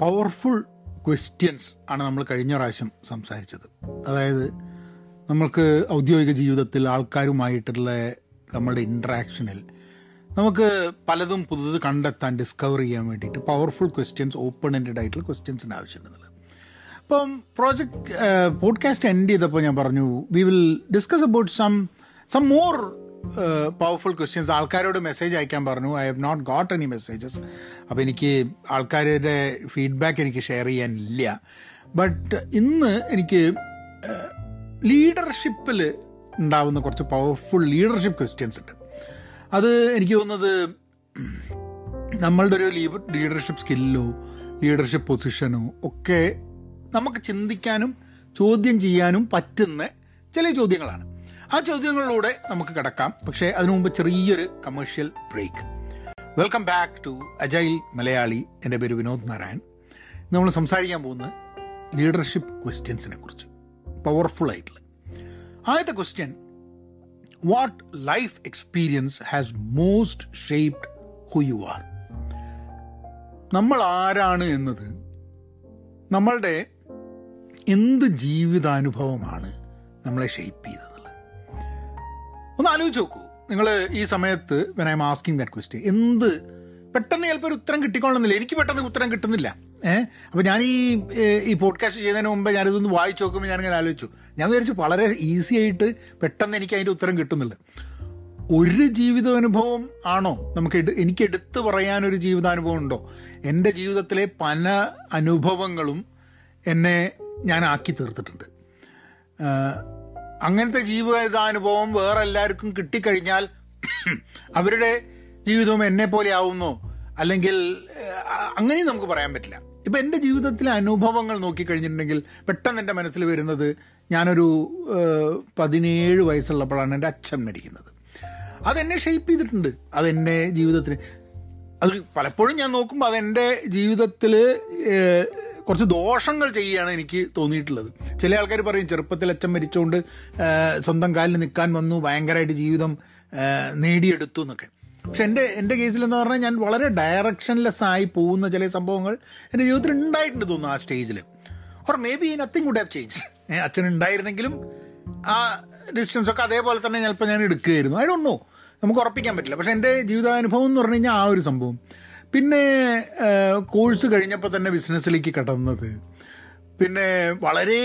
Powerful questions ആണ് നമ്മൾ കഴിഞ്ഞ പ്രാവശ്യം സംസാരിച്ചത്. അതായത് നമുക്ക് ഔദ്യോഗിക ജീവിതത്തിൽ ആൾക്കാരുമായിട്ടുള്ള നമ്മുടെ ഇൻട്രാക്ഷനിൽ നമുക്ക് പലതും പുതുത് കണ്ടെത്താൻ ഡിസ്കവർ ചെയ്യാൻ വേണ്ടിയിട്ട് പവർഫുൾ ക്വസ്റ്റ്യൻസ് ഓപ്പൺ എൻഡഡ് ആയിട്ടുള്ള ക്വസ്റ്റ്യൻസിന് ആവശ്യമുണ്ടെന്നുള്ളത് അപ്പം പ്രോജക്റ്റ് പോഡ്കാസ്റ്റ് എൻഡ് ചെയ്തപ്പോൾ ഞാൻ പറഞ്ഞു we will discuss about some some more powerful questions ആൾക്കാരോട് മെസ്സേജ് അയക്കാൻ പറഞ്ഞു. I have not got any messages അപ്പോൾ എനിക്ക് ആൾക്കാരുടെ ഫീഡ്ബാക്ക് എനിക്ക് ഷെയർ ചെയ്യാനില്ല. ബട്ട് ഇന്ന് എനിക്ക് ലീഡർഷിപ്പിൽ ഉണ്ടാവുന്ന കുറച്ച് പവർഫുൾ ലീഡർഷിപ്പ് ക്വസ്റ്റ്യൻസ് ഉണ്ട്. അത് എനിക്ക് തോന്നുന്നത് നമ്മളുടെ ഒരു ലീഡർഷിപ്പ് സ്കില്ലോ ലീഡർഷിപ്പ് പൊസിഷനോ ഒക്കെ നമുക്ക് ചിന്തിക്കാനും ചോദ്യം ചെയ്യാനും പറ്റുന്ന ചില ചോദ്യങ്ങളാണ്. ആ ചോദ്യങ്ങളിലൂടെ നമുക്ക് കിടക്കാം. പക്ഷേ അതിനു മുമ്പ് ചെറിയൊരു commercial break welcome back to agile Malayali എന്റെ പേര് വിനോദ് നാരായൺ. നമ്മൾ സംസാരിക്കാൻ പോകുന്ന ലീഡർഷിപ്പ് ക്വസ്റ്റ്യൻസിനെ കുറിച്ച്. പവർഫുൾ ആയിട്ടുള്ള. ആദ്യത്തെ question what life experience has most shaped who you are നമ്മൾ ആരാണ് എന്നത്? നമ്മളുടെ എന്ത് ജീവിതാനുഭവമാണ് നമ്മളെ ഷേപ്പ് ചെയ്തത്? ഒന്ന് ആലോചിച്ച് നോക്കൂ. നിങ്ങൾ ഈ സമയത്ത് when I am asking that question എന്ത് പെട്ടെന്ന് ചിലപ്പോൾ ഒരു ഉത്തരം കിട്ടിക്കോളുന്നില്ല എനിക്ക് പെട്ടെന്ന് ഉത്തരം കിട്ടുന്നില്ല. ഏഹ് അപ്പോൾ ഞാൻ ഈ ഈ പോഡ്കാസ്റ്റ് ചെയ്യുന്നതിന് മുമ്പ് ഞാനിതൊന്ന് വായിച്ചു നോക്കുമ്പോൾ ഞാനിങ്ങനെ ആലോചിച്ചു. ഞാൻ വിചാരിച്ചു വളരെ ഈസി ആയിട്ട് പെട്ടെന്ന് എനിക്ക് അതിന്റെ ഉത്തരം കിട്ടുന്നില്ല ഒരു ജീവിതാനുഭവം ആണോ? നമുക്ക് എനിക്ക് എടുത്തു പറയാനൊരു ജീവിതാനുഭവം ഉണ്ടോ? എന്റെ ജീവിതത്തിലെ പല അനുഭവങ്ങളും എന്നെ ഞാൻ ആക്കി തീർത്തിട്ടുണ്ട്. അങ്ങനത്തെ ജീവിതാനുഭവം വേറെ എല്ലാവർക്കും കിട്ടിക്കഴിഞ്ഞാൽ അവരുടെ ജീവിതവും എന്നെ പോലെ ആവുന്നോ? അല്ലെങ്കിൽ അങ്ങനെയും നമുക്ക് പറയാൻ പറ്റില്ല. ഇപ്പം എന്റെ ജീവിതത്തിലെ അനുഭവങ്ങൾ നോക്കിക്കഴിഞ്ഞിട്ടുണ്ടെങ്കിൽ പെട്ടെന്ന് എന്റെ മനസ്സിൽ വരുന്നത് ഞാനൊരു പതിനേഴ് വയസ്സുള്ളപ്പോഴാണ് എന്റെ അച്ഛൻ മരിക്കുന്നത്. അതെന്നെ ഷെയ്പ്പ് ചെയ്തിട്ടുണ്ട്. അതെന്നെ ജീവിതത്തിന് അത് പലപ്പോഴും ഞാൻ നോക്കുമ്പോൾ അതെന്റെ ജീവിതത്തിൽ കുറച്ച് ദോഷങ്ങൾ ചെയ്യുകയാണ് എനിക്ക് തോന്നിയിട്ടുള്ളത്. ചില ആൾക്കാർ പറയും ചെറുപ്പത്തിൽ അച്ഛൻ മരിച്ചുകൊണ്ട് സ്വന്തം കാലിൽ നിൽക്കാൻ വന്നു ഭയങ്കരമായിട്ട് ജീവിതം നേടിയെടുത്തു എന്നൊക്കെ. പക്ഷെ എന്റെ എന്റെ കേസിലെന്ന് പറഞ്ഞാൽ ഞാൻ വളരെ ഡയറക്ഷൻലെസ് ആയി പോകുന്ന ചില സംഭവങ്ങൾ എന്റെ ജീവിതത്തിൽ ഉണ്ടായിട്ടുണ്ട് തോന്നുന്നു ആ സ്റ്റേജിൽ or maybe nothing would have change അച്ഛൻ ഉണ്ടായിരുന്നെങ്കിലും ആ ഡിസ്റ്റൻസ് ഒക്കെ അതേപോലെ തന്നെ ചിലപ്പോൾ ഞാൻ എടുക്കുകയായിരുന്നു. ഐ നമുക്ക് ഉറപ്പിക്കാൻ പറ്റില്ല. പക്ഷെ എന്റെ ജീവിതാനുഭവം എന്ന് പറഞ്ഞു കഴിഞ്ഞാൽ ആ ഒരു സംഭവം. പിന്നെ കോഴ്സ് കഴിഞ്ഞപ്പോൾ തന്നെ ബിസിനസ്സിലേക്ക് കടന്നത്. പിന്നെ വളരെ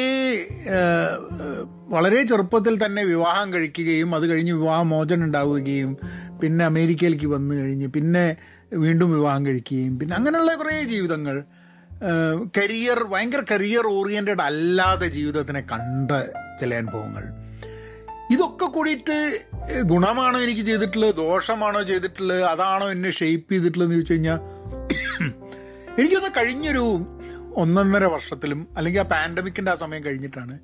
വളരെ ചെറുപ്പത്തിൽ തന്നെ വിവാഹം കഴിക്കുകയും അത് കഴിഞ്ഞ് വിവാഹമോചനം ഉണ്ടാവുകയും പിന്നെ അമേരിക്കയിലേക്ക് വന്നു കഴിഞ്ഞ് പിന്നെ വീണ്ടും വിവാഹം കഴിക്കുകയും പിന്നെ അങ്ങനെയുള്ള കുറേ ജീവിതങ്ങൾ. കരിയർ ഭയങ്കര കരിയർ ഓറിയന്റഡ് അല്ലാത്ത ജീവിതത്തിനെ കണ്ട ചില അനുഭവങ്ങൾ. ഇതൊക്കെ കൂടിയിട്ട് ഗുണമാണോ എനിക്ക് ചെയ്തിട്ടുള്ളത്? ദോഷമാണോ ചെയ്തിട്ടുള്ളത്? അതാണോ എന്നെ ഷെയ്പ്പ് ചെയ്തിട്ടുള്ളതെന്ന് ചോദിച്ചു കഴിഞ്ഞാൽ എനിക്കൊന്ന് കഴിഞ്ഞൊരു ഒന്നൊന്നര വർഷത്തിലും അല്ലെങ്കിൽ ആ പാൻഡമിക്കിന്റെ ആ സമയം കഴിഞ്ഞിട്ടാണ്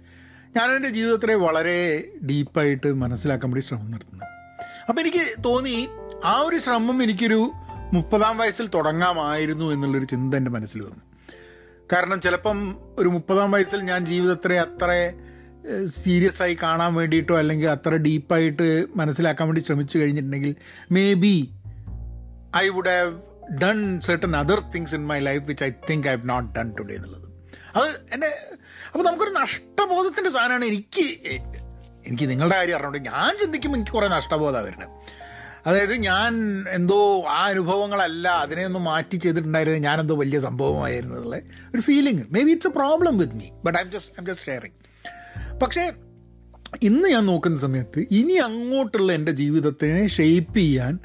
ഞാൻ എന്റെ ജീവിതത്തിലെ വളരെ ഡീപ്പായിട്ട് മനസ്സിലാക്കാൻ വേണ്ടി ശ്രമം നടത്തുന്നത്. അപ്പം എനിക്ക് തോന്നി ആ ഒരു ശ്രമം എനിക്കൊരു മുപ്പതാം വയസ്സിൽ തുടങ്ങാമായിരുന്നു എന്നുള്ളൊരു ചിന്ത എന്റെ മനസ്സിൽ വന്നു. കാരണം ചിലപ്പം ഒരു മുപ്പതാം വയസ്സിൽ ഞാൻ ജീവിതത്തിലെ അത്ര സീരിയസ് ആയി കാണാൻ വേണ്ടിയിട്ടോ അല്ലെങ്കിൽ അത്ര ഡീപ്പായിട്ട് മനസ്സിലാക്കാൻ വേണ്ടി ശ്രമിച്ചു കഴിഞ്ഞിട്ടുണ്ടെങ്കിൽ maybe I would have done certain other things in my life which I think I have not done today എന്നുള്ളത്. അത് എന്റെ അപ്പോൾ നമുക്കൊരു നഷ്ടബോധത്തിന്റെ സാധനമാണ് എനിക്ക് എനിക്ക് നിങ്ങളുടെ കാര്യം അറിഞ്ഞുകൊണ്ട് ഞാൻ ചിന്തിക്കുമ്പോൾ എനിക്ക് കുറേ നഷ്ടബോധമാണ് വരുന്നത്. അതായത് ഞാൻ എന്തോ ആ അനുഭവങ്ങളല്ല അതിനെ ഒന്ന് മാറ്റി ചെയ്തിട്ടുണ്ടായിരുന്നത് ഞാനെന്തോ വലിയ സംഭവമായിരുന്നു എന്നുള്ള ഒരു feeling maybe it's a problem with me but I am just I am just sharing പക്ഷേ ഇന്ന് ഞാൻ നോക്കുന്ന സമയത്ത് ഇനി അങ്ങോട്ടുള്ള എന്റെ ജീവിതത്തിനെ ഷെയ്പ്പ് ചെയ്യാൻ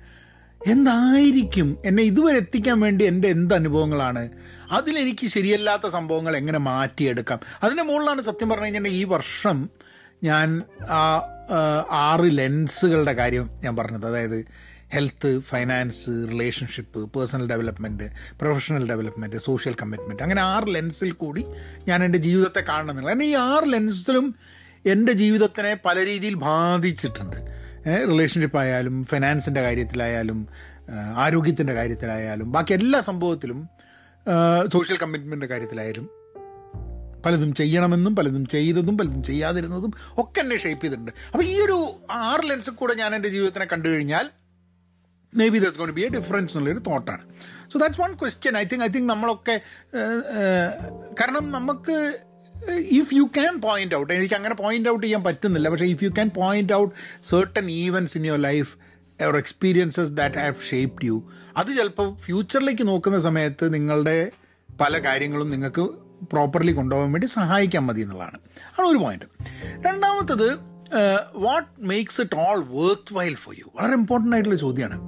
എന്തായിരിക്കും? എന്നെ ഇതുവരെ എത്തിക്കാൻ വേണ്ടി എന്റെ എന്ത് അനുഭവങ്ങളാണ്? അതിലെനിക്ക് ശരിയല്ലാത്ത സംഭവങ്ങൾ എങ്ങനെ മാറ്റിയെടുക്കാം? അതിന്റെ മുകളിലാണ് സത്യം പറഞ്ഞു കഴിഞ്ഞാൽ ഈ വർഷം ഞാൻ ആ ആറ് ലെൻസുകളുടെ കാര്യം ഞാൻ പറഞ്ഞത്. അതായത് health finance relationship personal development professional development social commitment അങ്ങനെ ആറ് ലെൻസിൽ കൂടി ഞാൻ എന്റെ ജീവിതത്തെ കാണണമെന്നുള്ളത് കാരണം ഈ ആറ് ലെൻസിലും എന്റെ ജീവിതത്തിനെ പല രീതിയിൽ ബാധിച്ചിട്ടുണ്ട്. റിലേഷൻഷിപ്പ് ആയാലും ഫിനാൻസിന്റെ കാര്യത്തിലായാലും ആരോഗ്യത്തിന്റെ കാര്യത്തിലായാലും ബാക്കി എല്ലാ സംഭവത്തിലും സോഷ്യൽ കമ്മിറ്റ്മെന്റിന്റെ കാര്യത്തിലായാലും പലതും ചെയ്യണമെന്നും പലതും ചെയ്തതും പലതും ചെയ്യാതിരുന്നതും ഒക്കെ എന്നെ ഷേപ്പ് ചെയ്തിട്ടുണ്ട്. അപ്പോൾ ഈ ഒരു ആറ് ലെൻസിൽ കൂടെ ഞാൻ എന്റെ ജീവിതത്തിനെ കണ്ടു കഴിഞ്ഞാൽ maybe this gonna be a difference എന്നുള്ളൊരു തോട്ടാണ് so that's one question I think I think നമ്മളൊക്കെ കാരണം നമുക്ക് if you can point out എനിക്ക് അങ്ങനെ പോയിന്റ് ഔട്ട് ചെയ്യാൻ പറ്റുന്നില്ല. പക്ഷേ if you can point out certain events in your life your experiences that have shaped you അത് ചിലപ്പോൾ ഫ്യൂച്ചറിലേക്ക് നോക്കുന്ന സമയത്ത് നിങ്ങളുടെ പല കാര്യങ്ങളും നിങ്ങൾക്ക് പ്രോപ്പർലി കൊണ്ടുപോകാൻ വേണ്ടി സഹായിക്കാൻ മതി എന്നുള്ളതാണ്. ആണ് ഒരു പോയിന്റ് രണ്ടാമത്തത് what makes it all worthwhile for you വളരെ ഇമ്പോർട്ടന്റ് ആയിട്ടുള്ള ചോദ്യമാണ്.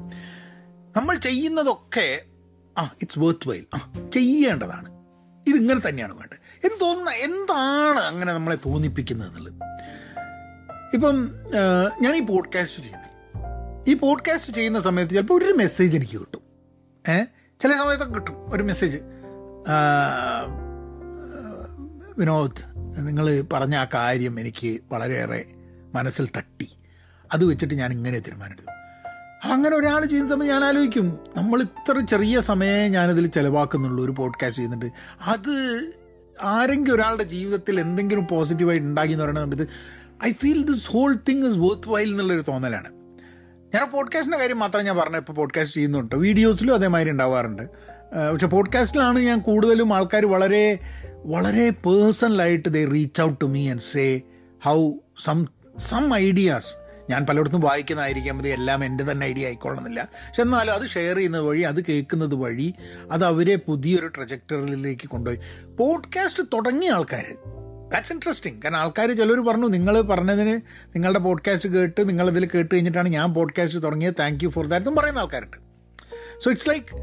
നമ്മൾ ചെയ്യുന്നതൊക്കെ ആ ഇറ്റ്സ് വർത്ത് വൈൽ ആ ചെയ്യേണ്ടതാണ്. ഇതിങ്ങനെ തന്നെയാണ് വേണ്ടത്. എന്ന് തോന്നുന്ന എന്താണ് അങ്ങനെ നമ്മളെ തോന്നിപ്പിക്കുന്നത് എന്നുള്ളത്? ഇപ്പം ഞാൻ ഈ പോഡ്കാസ്റ്റ് ചെയ്യുന്നത്. ഈ പോഡ്കാസ്റ്റ് ചെയ്യുന്ന സമയത്ത് ചിലപ്പോൾ ഒരു മെസ്സേജ് എനിക്ക് കിട്ടും. ഏ? ചില സമയത്തൊക്കെ കിട്ടും. ഒരു മെസ്സേജ് വിനോദ് നിങ്ങൾ പറഞ്ഞ ആ കാര്യം എനിക്ക് വളരെയേറെ മനസ്സിൽ തട്ടി. അത് വെച്ചിട്ട് ഞാൻ ഇങ്ങനെ തീരുമാനമെടുത്തു അങ്ങനെ ഒരാൾ ചെയ്യുന്ന സമയം ഞാൻ ആലോചിക്കും. നമ്മൾ ഇത്ര ചെറിയ സമയമേ ഞാനിതിൽ ചിലവാക്കുന്നുള്ളൂ ഒരു പോഡ്കാസ്റ്റ് ചെയ്യുന്നുണ്ട്. അത് ആരെങ്കിലും ഒരാളുടെ ജീവിതത്തിൽ എന്തെങ്കിലും പോസിറ്റീവായിട്ട് ഉണ്ടാക്കി എന്ന് പറയുന്ന സമയത്ത് I feel this whole thing is worthwhile എന്നുള്ളൊരു തോന്നലാണ്. ഞാൻ പോഡ്കാസ്റ്റിന്റെ കാര്യം മാത്രമേ ഞാൻ പറഞ്ഞു ഇപ്പോൾ പോഡ്കാസ്റ്റ് ചെയ്യുന്നുണ്ട് വീഡിയോസിലും അതേമാതിരി ഉണ്ടാവാറുണ്ട്. പക്ഷെ പോഡ്കാസ്റ്റിലാണ് ഞാൻ കൂടുതലും ആൾക്കാർ വളരെ വളരെ പേഴ്സണലായിട്ട് they reach out to me and say how some some ideas ഞാൻ പലയിടത്തും വായിക്കുന്നതായിരിക്കാം മതി എല്ലാം എന്റെ തന്നെ ഐഡിയ ആയിക്കൊള്ളണമെന്നില്ല. പക്ഷെ എന്നാലും അത് ഷെയർ ചെയ്യുന്നത് വഴി അത് കേൾക്കുന്നത് വഴി അത് അവരെ പുതിയൊരു ട്രജക്ടറിലേക്ക് കൊണ്ടുപോയി. പോഡ്കാസ്റ്റ് തുടങ്ങിയ ആൾക്കാർ ദാറ്റ്സ് ഇൻട്രസ്റ്റിംഗ് കാരണം ആൾക്കാർ ചിലർ പറഞ്ഞു നിങ്ങൾ പറഞ്ഞതിന് നിങ്ങളുടെ പോഡ്കാസ്റ്റ് കേട്ട് നിങ്ങളിതിൽ കേട്ട് കഴിഞ്ഞിട്ടാണ് ഞാൻ പോഡ്കാസ്റ്റ് തുടങ്ങിയത്. താങ്ക് യു ഫോർ ദാറ്റ് എന്നും പറയുന്ന ആൾക്കാരുണ്ട്. So it's like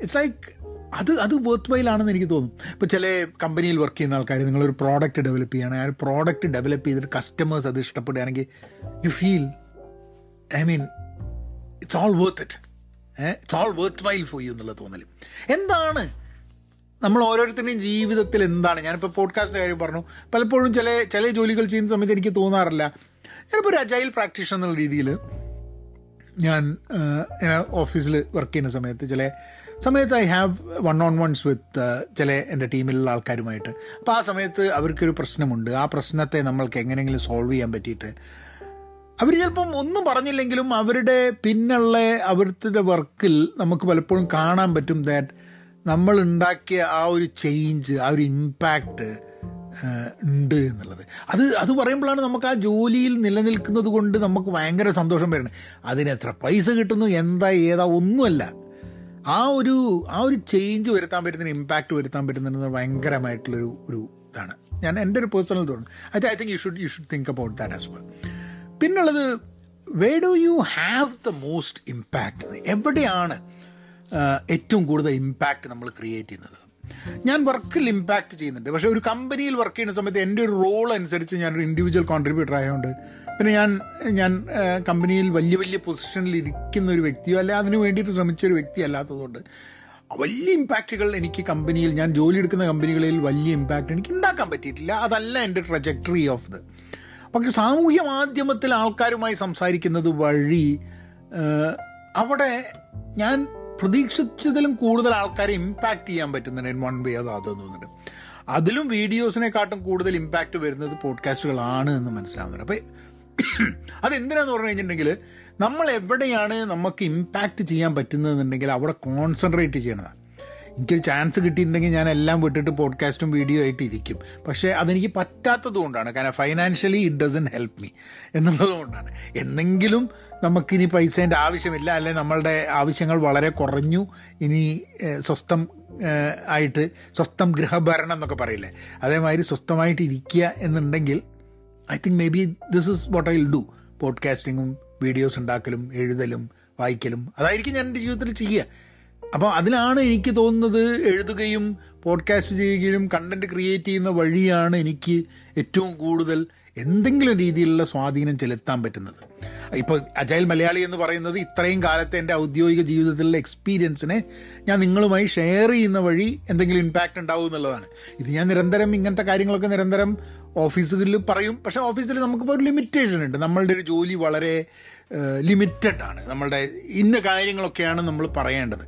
it's like അത് അത് വർത്ത് വൈൽ ആണെന്ന് എനിക്ക് തോന്നും. ഇപ്പോൾ ചില കമ്പനിയിൽ വർക്ക് ചെയ്യുന്ന ആൾക്കാർ നിങ്ങളൊരു പ്രോഡക്റ്റ് ഡെവലപ്പ് ചെയ്യണം ആ പ്രോഡക്റ്റ് ഡെവലപ്പ് ചെയ്തിട്ട് കസ്റ്റമേഴ്സ് അത് ഇഷ്ടപ്പെടുകയാണെങ്കിൽ you feel I mean it's all worth it it's all worthwhile for you എന്നുള്ള തോന്നൽ. എന്താണ്? നമ്മൾ ഓരോരുത്തരുടെയും ജീവിതത്തിൽ എന്താണ്? ഞാനിപ്പോൾ പോഡ്കാസ്റ്റ് കാര്യം പറഞ്ഞു. പലപ്പോഴും ചില ചില ജോലികൾ ചെയ്യുന്ന സമയത്ത് എനിക്ക് തോന്നാറില്ല. ഞാനിപ്പോൾ ഒരു അജൈൽ പ്രാക്ടീഷൻ എന്നുള്ള രീതിയിൽ ഞാൻ ഓഫീസിൽ വർക്ക് ചെയ്യുന്ന സമയത്ത് ചില സമയത്ത് I have one on ones with ചില എന്റെ ടീമിലുള്ള ആൾക്കാരുമായിട്ട്. അപ്പോൾ ആ സമയത്ത് അവർക്കൊരു പ്രശ്നമുണ്ട്. ആ പ്രശ്നത്തെ നമ്മൾക്ക് എങ്ങനെയെങ്കിലും സോൾവ് ചെയ്യാൻ പറ്റിയിട്ട്. അവർ ചിലപ്പം ഒന്നും പറഞ്ഞില്ലെങ്കിലും അവരുടെ പിന്നുള്ള അവിടുത്തെ വർക്കിൽ നമുക്ക് പലപ്പോഴും കാണാൻ പറ്റും ദാറ്റ് നമ്മൾ ഉണ്ടാക്കിയ ആ ഒരു ചേഞ്ച് ആ ഒരു ഇമ്പാക്റ്റ് ഉണ്ട് എന്നുള്ളത്. അത് അത് പറയുമ്പോഴാണ് നമുക്ക് ആ ജോലിയിൽ നിലനിൽക്കുന്നത് കൊണ്ട് നമുക്ക് ഭയങ്കര സന്തോഷം വരുന്നത്. എത്ര പൈസ കിട്ടുന്നു എന്താ ഏതാ ഒന്നുമല്ല. ആ ഒരു ആ ഒരു ചേഞ്ച് വരുത്താൻ പറ്റുന്ന ഇമ്പാക്റ്റ് വരുത്താൻ പറ്റുന്നത് ഭയങ്കരമായിട്ടുള്ളൊരു ഒരു ഇതാണ്. ഞാൻ എന്റെ ഒരു പേഴ്സണൽ തോന്നുന്നു I I think you should you should think about that as well പിന്നുള്ളത് where do you have the most impact എവിടെയാണ് ഏറ്റവും കൂടുതൽ ഇമ്പാക്റ്റ് നമ്മൾ ക്രിയേറ്റ് ചെയ്യുന്നത്? ഞാൻ വർക്കിൽ ഇമ്പാക്റ്റ് ചെയ്യുന്നുണ്ട്. പക്ഷേ ഒരു കമ്പനിയിൽ വർക്ക് ചെയ്യുന്ന സമയത്ത് എന്റെ ഒരു റോൾ അനുസരിച്ച് ഞാനൊരു ഇൻഡിവിജ്വൽ കോൺട്രിബ്യൂട്ടർ ആയതുകൊണ്ട് പിന്നെ ഞാൻ ഞാൻ കമ്പനിയിൽ വലിയ വലിയ പൊസിഷനിൽ ഇരിക്കുന്ന ഒരു വ്യക്തിയോ അല്ലെ അതിന് വേണ്ടിയിട്ട് ശ്രമിച്ച ഒരു വ്യക്തി അല്ലാത്തതുകൊണ്ട് വലിയ ഇമ്പാക്റ്റുകൾ എനിക്ക് കമ്പനിയിൽ ഞാൻ ജോലി എടുക്കുന്ന കമ്പനികളിൽ വലിയ ഇമ്പാക്റ്റ് എനിക്ക് ഉണ്ടാക്കാൻ പറ്റിയിട്ടില്ല. അതല്ല എന്റെ ട്രജക്ടറി ഓഫ് ദ പക്ഷെ സാമൂഹ്യ മാധ്യമത്തിൽ ആൾക്കാരുമായി സംസാരിക്കുന്നത് വഴി അവിടെ ഞാൻ പ്രതീക്ഷിച്ചതിലും കൂടുതൽ ആൾക്കാരെ ഇമ്പാക്റ്റ് ചെയ്യാൻ പറ്റുന്നുണ്ട് ഇൻ വൺ വേ അത് അതെന്ന് തോന്നുന്നുണ്ട് അതിലും വീഡിയോസിനെക്കാട്ടും കൂടുതൽ ഇമ്പാക്റ്റ് വരുന്നത് പോഡ്കാസ്റ്റുകളാണ് എന്ന് മനസ്സിലാവുന്നുണ്ട്. അപ്പം അതെന്തിനാന്ന് പറഞ്ഞു കഴിഞ്ഞിട്ടുണ്ടെങ്കിൽ നമ്മൾ എവിടെയാണ് നമുക്ക് ഇമ്പാക്റ്റ് ചെയ്യാൻ പറ്റുന്നതെന്നുണ്ടെങ്കിൽ അവിടെ കോൺസെൻട്രേറ്റ് ചെയ്യണതാണ് എനിക്കൊരു ചാൻസ് കിട്ടിയിട്ടുണ്ടെങ്കിൽ ഞാൻ എല്ലാം വിട്ടിട്ട് പോഡ്കാസ്റ്റും വീഡിയോ ആയിട്ട് ഇരിക്കും. പക്ഷേ അതെനിക്ക് പറ്റാത്തത് കൊണ്ടാണ്. കാരണം financially it doesn't help me എന്നുള്ളത് കൊണ്ടാണ്. എന്നെങ്കിലും നമുക്കിനി പൈസേന്റെ ആവശ്യമില്ല അല്ലെ നമ്മളുടെ ആവശ്യങ്ങൾ വളരെ കുറഞ്ഞു ഇനി സ്വസ്ഥം ആയിട്ട് സ്വസ്ഥം ഗൃഹഭരണം എന്നൊക്കെ പറയില്ലേ അതേമാതിരി സ്വസ്ഥമായിട്ട് ഇരിക്കുക എന്നുണ്ടെങ്കിൽ I think maybe this is what I will do പോഡ്കാസ്റ്റിങ്ങും videos ഉണ്ടാക്കലും എഴുതലും വായിക്കലും അതായിരിക്കും ഞാൻ എന്റെ ജീവിതത്തിൽ ചെയ്യുക. അപ്പോൾ അതിലാണ് എനിക്ക് തോന്നുന്നത് എഴുതുകയും പോഡ്കാസ്റ്റ് ചെയ്യുകയും കണ്ടന്റ് ക്രിയേറ്റ് ചെയ്യുന്ന വഴിയാണ് എനിക്ക് ഏറ്റവും കൂടുതൽ എന്തെങ്കിലും രീതിയിലുള്ള സ്വാധീനം ചെലുത്താൻ പറ്റുന്നത്. ഇപ്പോൾ അജയൽ മലയാളി എന്ന് പറയുന്നത് ഇത്രയും കാലത്തെ എന്റെ ഔദ്യോഗിക ജീവിതത്തിലുള്ള എക്സ്പീരിയൻസിനെ ഞാൻ നിങ്ങളുമായി ഷെയർ ചെയ്യുന്ന വഴി എന്തെങ്കിലും ഇമ്പാക്റ്റ് ഉണ്ടാവും എന്നുള്ളതാണ്. ഇത് ഞാൻ നിരന്തരം ഇങ്ങനത്തെ കാര്യങ്ങളൊക്കെ നിരന്തരം ഓഫീസുകളിൽ പറയും. പക്ഷെ ഓഫീസിൽ നമുക്കിപ്പോൾ ഒരു ലിമിറ്റേഷൻ ഉണ്ട്. നമ്മളുടെ ഒരു ജോലി വളരെ ലിമിറ്റഡ് ആണ്. നമ്മളുടെ ഇന്ന കാര്യങ്ങളൊക്കെയാണ് നമ്മൾ പറയേണ്ടത്.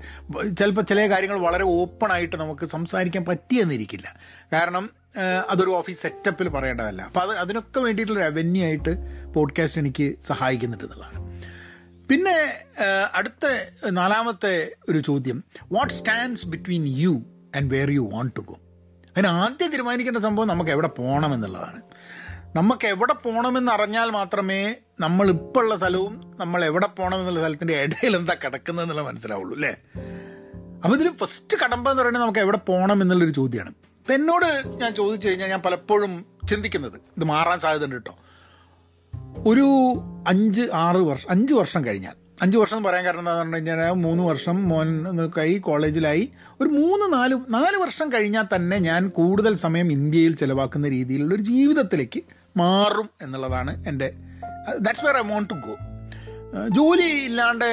ചിലപ്പോൾ ചില കാര്യങ്ങൾ വളരെ ഓപ്പൺ ആയിട്ട് നമുക്ക് സംസാരിക്കാൻ പറ്റിയെന്നിരിക്കില്ല. കാരണം അതൊരു ഓഫീസ് സെറ്റപ്പിൽ പറയേണ്ടതല്ല. അപ്പോൾ അത് അതിനൊക്കെ വേണ്ടിയിട്ടുള്ള റവന്യൂ ആയിട്ട് പോഡ്കാസ്റ്റ് എനിക്ക് സഹായിക്കുന്നുണ്ട് എന്നുള്ളതാണ്. പിന്നെ അടുത്ത നാലാമത്തെ ഒരു ചോദ്യം. What stands between you and where you want to go അതിന് ആദ്യം തീരുമാനിക്കേണ്ട സംഭവം നമുക്ക് എവിടെ പോകണം എന്നുള്ളതാണ്. നമുക്ക് എവിടെ പോകണമെന്ന് അറിഞ്ഞാൽ മാത്രമേ നമ്മൾ ഇപ്പോൾ ഉള്ള സ്ഥലവും നമ്മൾ എവിടെ പോകണം എന്നുള്ള സ്ഥലത്തിന്റെ ഇടയിൽ എന്താ കിടക്കുന്നത് എന്നുള്ളത് മനസ്സിലാവുള്ളൂ അല്ലേ? അപ്പോൾ ഇതിൽ ഫസ്റ്റ് കടമ്പ എന്ന് പറയുന്നത് നമുക്ക് എവിടെ പോകണം എന്നുള്ളൊരു ചോദ്യമാണ്. അപ്പം എന്നോട് ഞാൻ ചോദിച്ചു കഴിഞ്ഞാൽ ഞാൻ പലപ്പോഴും ചിന്തിക്കുന്നത്. ഇത് മാറാൻ സാധ്യതയുണ്ട് കേട്ടോ. ഒരു അഞ്ച് ആറ് വർഷം അഞ്ച് വർഷം കഴിഞ്ഞാൽ. അഞ്ച് വർഷം എന്ന് പറയാൻ കാരണം എന്താണെന്ന് പറഞ്ഞു കഴിഞ്ഞാൽ മൂന്ന് വർഷം മോൻ കൈ കോളേജിലായി. ഒരു മൂന്ന് നാല് നാല് വർഷം കഴിഞ്ഞാൽ തന്നെ ഞാൻ കൂടുതൽ സമയം ഇന്ത്യയിൽ ചിലവാക്കുന്ന രീതിയിലുള്ള ഒരു ജീവിതത്തിലേക്ക് മാറും എന്നുള്ളതാണ് എന്റെ that's where I want to go ജോലി ഇല്ലാണ്ട്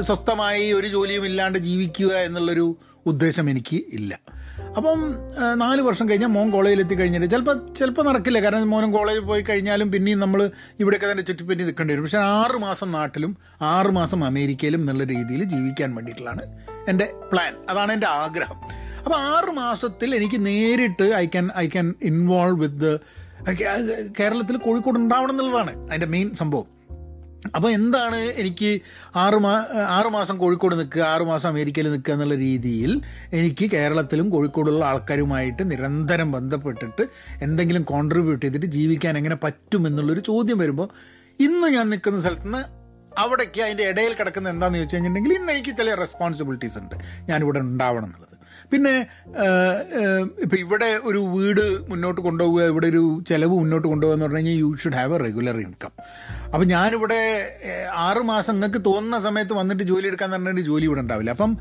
സ്വസ്ഥമായി ഒരു ജോലിയും ഇല്ലാണ്ട് ജീവിക്കുക എന്നുള്ളൊരു ഉദ്ദേശം എനിക്ക് ഇല്ല. അപ്പം നാല് വർഷം കഴിഞ്ഞാൽ മോൻ കോളേജിൽ എത്തി കഴിഞ്ഞിട്ട്. ചിലപ്പോൾ ചിലപ്പോൾ നടക്കില്ല. കാരണം മോനും കോളേജിൽ പോയി കഴിഞ്ഞാലും പിന്നെയും നമ്മൾ ഇവിടെയൊക്കെ തന്നെ ചുറ്റിപ്പറ്റി നിൽക്കേണ്ടി വരും. പക്ഷേ ആറ് മാസം നാട്ടിലും ആറ് മാസം അമേരിക്കയിലും എന്നുള്ള രീതിയിൽ ജീവിക്കാൻ വേണ്ടിയിട്ടുള്ളതാണ് എന്റെ പ്ലാൻ. അതാണ് എന്റെ ആഗ്രഹം. അപ്പോൾ ആറ് മാസത്തിൽ എനിക്ക് നേരിട്ട് I can I can involve with കേരളത്തിൽ കോഴിക്കോട് ഉണ്ടാവണം എന്നുള്ളതാണ് അതിന്റെ മെയിൻ സംഭവം. അപ്പോൾ എന്താണ് എനിക്ക് ആറ് മാ ആറ് മാസം കോഴിക്കോട് നിൽക്കുക ആറ് മാസം അമേരിക്കയിൽ നിൽക്കുക എന്നുള്ള രീതിയിൽ എനിക്ക് കേരളത്തിലും കോഴിക്കോടുള്ള ആൾക്കാരുമായിട്ട് നിരന്തരം ബന്ധപ്പെട്ടിട്ട് എന്തെങ്കിലും കോൺട്രിബ്യൂട്ട് ചെയ്തിട്ട് ജീവിക്കാൻ എങ്ങനെ പറ്റും എന്നുള്ളൊരു ചോദ്യം വരുമ്പോൾ ഇന്ന് ഞാൻ നിൽക്കുന്ന സ്ഥലത്ത് നിന്ന് അവിടേക്ക് അതിന്റെ ഇടയിൽ കിടക്കുന്ന എന്താണെന്ന് ചോദിച്ചു കഴിഞ്ഞിട്ടുണ്ടെങ്കിൽ ഇന്ന് എനിക്ക് ചില റെസ്പോൺസിബിലിറ്റീസ് ഉണ്ട്. ഞാനിവിടെ ഉണ്ടാവണം എന്നുള്ളത്. പിന്നെ ഇപ്പം ഇവിടെ ഒരു വീട് മുന്നോട്ട് കൊണ്ടുപോവുക ഇവിടെ ഒരു ചിലവ് മുന്നോട്ട് കൊണ്ടുപോകുക എന്ന് പറഞ്ഞു കഴിഞ്ഞാൽ you should have a regular income അപ്പം ഞാനിവിടെ ആറ് മാസം നിങ്ങൾക്ക് തോന്നുന്ന സമയത്ത് വന്നിട്ട് ജോലി എടുക്കാൻ പറഞ്ഞിട്ട് ജോലി ഇവിടെ ഉണ്ടാവില്ല. അപ്പം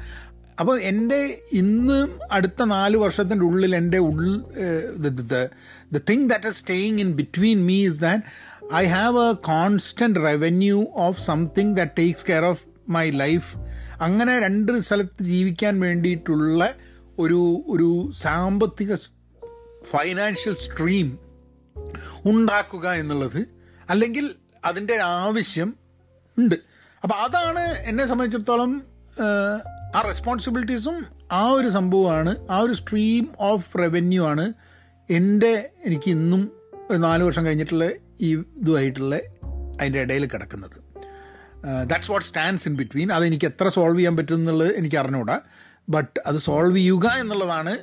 അപ്പോൾ എന്റെ ഇന്ന് അടുത്ത നാല് വർഷത്തിന്റെ ഉള്ളിൽ എന്റെ ഉള്ളിൽ the thing that is staying in between me is that I have a constant revenue of something that takes care of my life അങ്ങനെ രണ്ട് സ്ഥലത്ത് ജീവിക്കാൻ വേണ്ടിയിട്ടുള്ള ഒരു ഒരു സാമ്പത്തിക ഫൈനാൻഷ്യൽ സ്ട്രീം ഉണ്ടാക്കുക എന്നുള്ളത് അല്ലെങ്കിൽ അതിന്റെ ആവശ്യം ഉണ്ട്. അപ്പോൾ അതാണ് എന്നെ സംബന്ധിച്ചിടത്തോളം ആ റെസ്പോൺസിബിലിറ്റീസും ആ ഒരു സംഭവമാണ് ആ ഒരു സ്ട്രീം ഓഫ് റവന്യൂ ആണ് എന്റെ എനിക്ക് ഇന്നും നാല് വർഷം കഴിഞ്ഞിട്ടുള്ള ഈ ഇതുമായിട്ടുള്ള അതിന്റെ ഇടയിൽ കിടക്കുന്നത്. That's what stands in between അത് എനിക്ക് എത്ര സോൾവ് ചെയ്യാൻ പറ്റും എന്നുള്ളത് എനിക്ക് അറിഞ്ഞൂടാ ബട്ട് അത് സോൾവ് ചെയ്യുക എന്നുള്ളതാണ്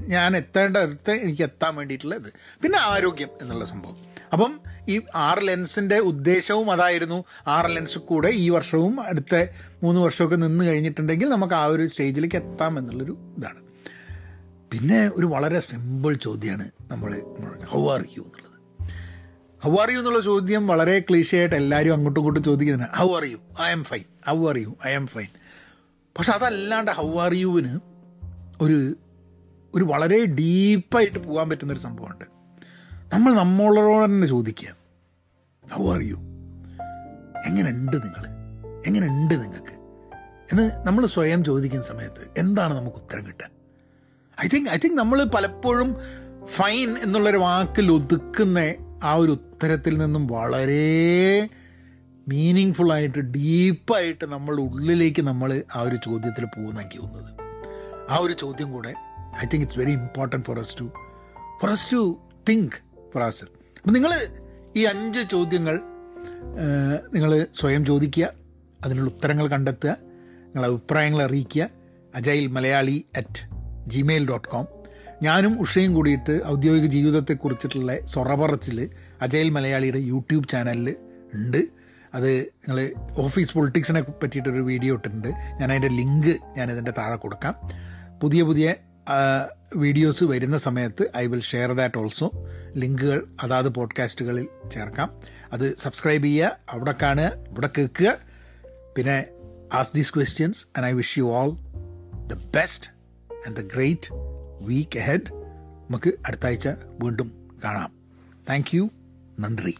ഞാൻ എത്തേണ്ട അടുത്ത് എനിക്ക് എത്താൻ വേണ്ടിയിട്ടുള്ള ഇത് പിന്നെ ആരോഗ്യം എന്നുള്ള സംഭവം. അപ്പം ഈ ആർ ലെൻസിന്റെ ഉദ്ദേശവും അതായിരുന്നു. ആർ ലെൻസ് കൂടെ ഈ വർഷവും അടുത്ത മൂന്ന് വർഷമൊക്കെ നിന്ന് കഴിഞ്ഞിട്ടുണ്ടെങ്കിൽ നമുക്ക് ആ ഒരു സ്റ്റേജിലേക്ക് എത്താം എന്നുള്ളൊരു ഇതാണ്. പിന്നെ ഒരു വളരെ സിമ്പിൾ ചോദ്യമാണ് നമ്മൾ ഹൗ ആർ യു എന്നുള്ളത്. ഹൗ ആർ യു എന്നുള്ള ചോദ്യം വളരെ ക്ലീഷയായിട്ട് എല്ലാവരും അങ്ങോട്ടും ഇങ്ങോട്ടും ചോദിക്കുന്നതാണ് how are you I am fine how are you I am fine പക്ഷെ അതല്ലാണ്ട് ഹൗ ആർ യുവിന് ഒരു ഒരു വളരെ ഡീപ്പായിട്ട് പോകാൻ പറ്റുന്നൊരു സംഭവമുണ്ട്. നമ്മൾ നമ്മളോട് തന്നെ ചോദിക്കുക. ഹൗ ആർ യു എങ്ങനെയുണ്ട് നിങ്ങൾ എങ്ങനെയുണ്ട് നിങ്ങൾക്ക്? എന്ന് നമ്മൾ സ്വയം ചോദിക്കുന്ന സമയത്ത് എന്താണ് നമുക്ക് ഉത്തരം കിട്ടുക? ഐ തിങ്ക് ഐ തിങ്ക് നമ്മൾ പലപ്പോഴും ഫൈൻ എന്നുള്ളൊരു വാക്കിൽ ഒതുക്കുന്ന ആ ഒരു ഉത്തരത്തിൽ നിന്നും വളരെ മീനിങ് ഫുള്ളായിട്ട് ഡീപ്പായിട്ട് നമ്മളുടെ ഉള്ളിലേക്ക് നമ്മൾ ആ ഒരു ചോദ്യത്തിൽ പോകുന്ന എനിക്ക് തോന്നുന്നത് ആ ഒരു ചോദ്യം കൂടെ I think it's very important for us to for us to think for us അപ്പം നിങ്ങൾ ഈ അഞ്ച് ചോദ്യങ്ങൾ നിങ്ങൾ സ്വയം ചോദിക്കുക അതിനുള്ള ഉത്തരങ്ങൾ കണ്ടെത്തുക നിങ്ങളുടെ അഭിപ്രായങ്ങൾ അറിയിക്കുക agile Malayali at Gmail dot com ഞാനും ഉഷയും കൂടിയിട്ട് ഔദ്യോഗിക ജീവിതത്തെക്കുറിച്ചിട്ടുള്ള സൊറപറച്ചിൽ അജൈൽ മലയാളിയുടെ യൂട്യൂബ് ചാനലിൽ ഉണ്ട്. അത് നിങ്ങൾ ഓഫീസ് പൊളിറ്റിക്സിനെ പറ്റിയിട്ടൊരു വീഡിയോ ഇട്ടിട്ടുണ്ട്. ഞാൻ അതിന്റെ ലിങ്ക് ഞാൻ ഇതിന്റെ താഴെ കൊടുക്കാം. പുതിയ പുതിയ വീഡിയോസ് വരുന്ന സമയത്ത് I will share that also ലിങ്കുകൾ അതാത് പോഡ്കാസ്റ്റുകളിൽ ചേർക്കാം. അത് സബ്സ്ക്രൈബ് ചെയ്യുക അവിടെ കാണുക ഇവിടെ കേൾക്കുക. പിന്നെ as these questions and I wish you all the best and the great week ahead നമുക്ക് അടുത്ത ആഴ്ച വീണ്ടും കാണാം. താങ്ക് യു നന്ദി.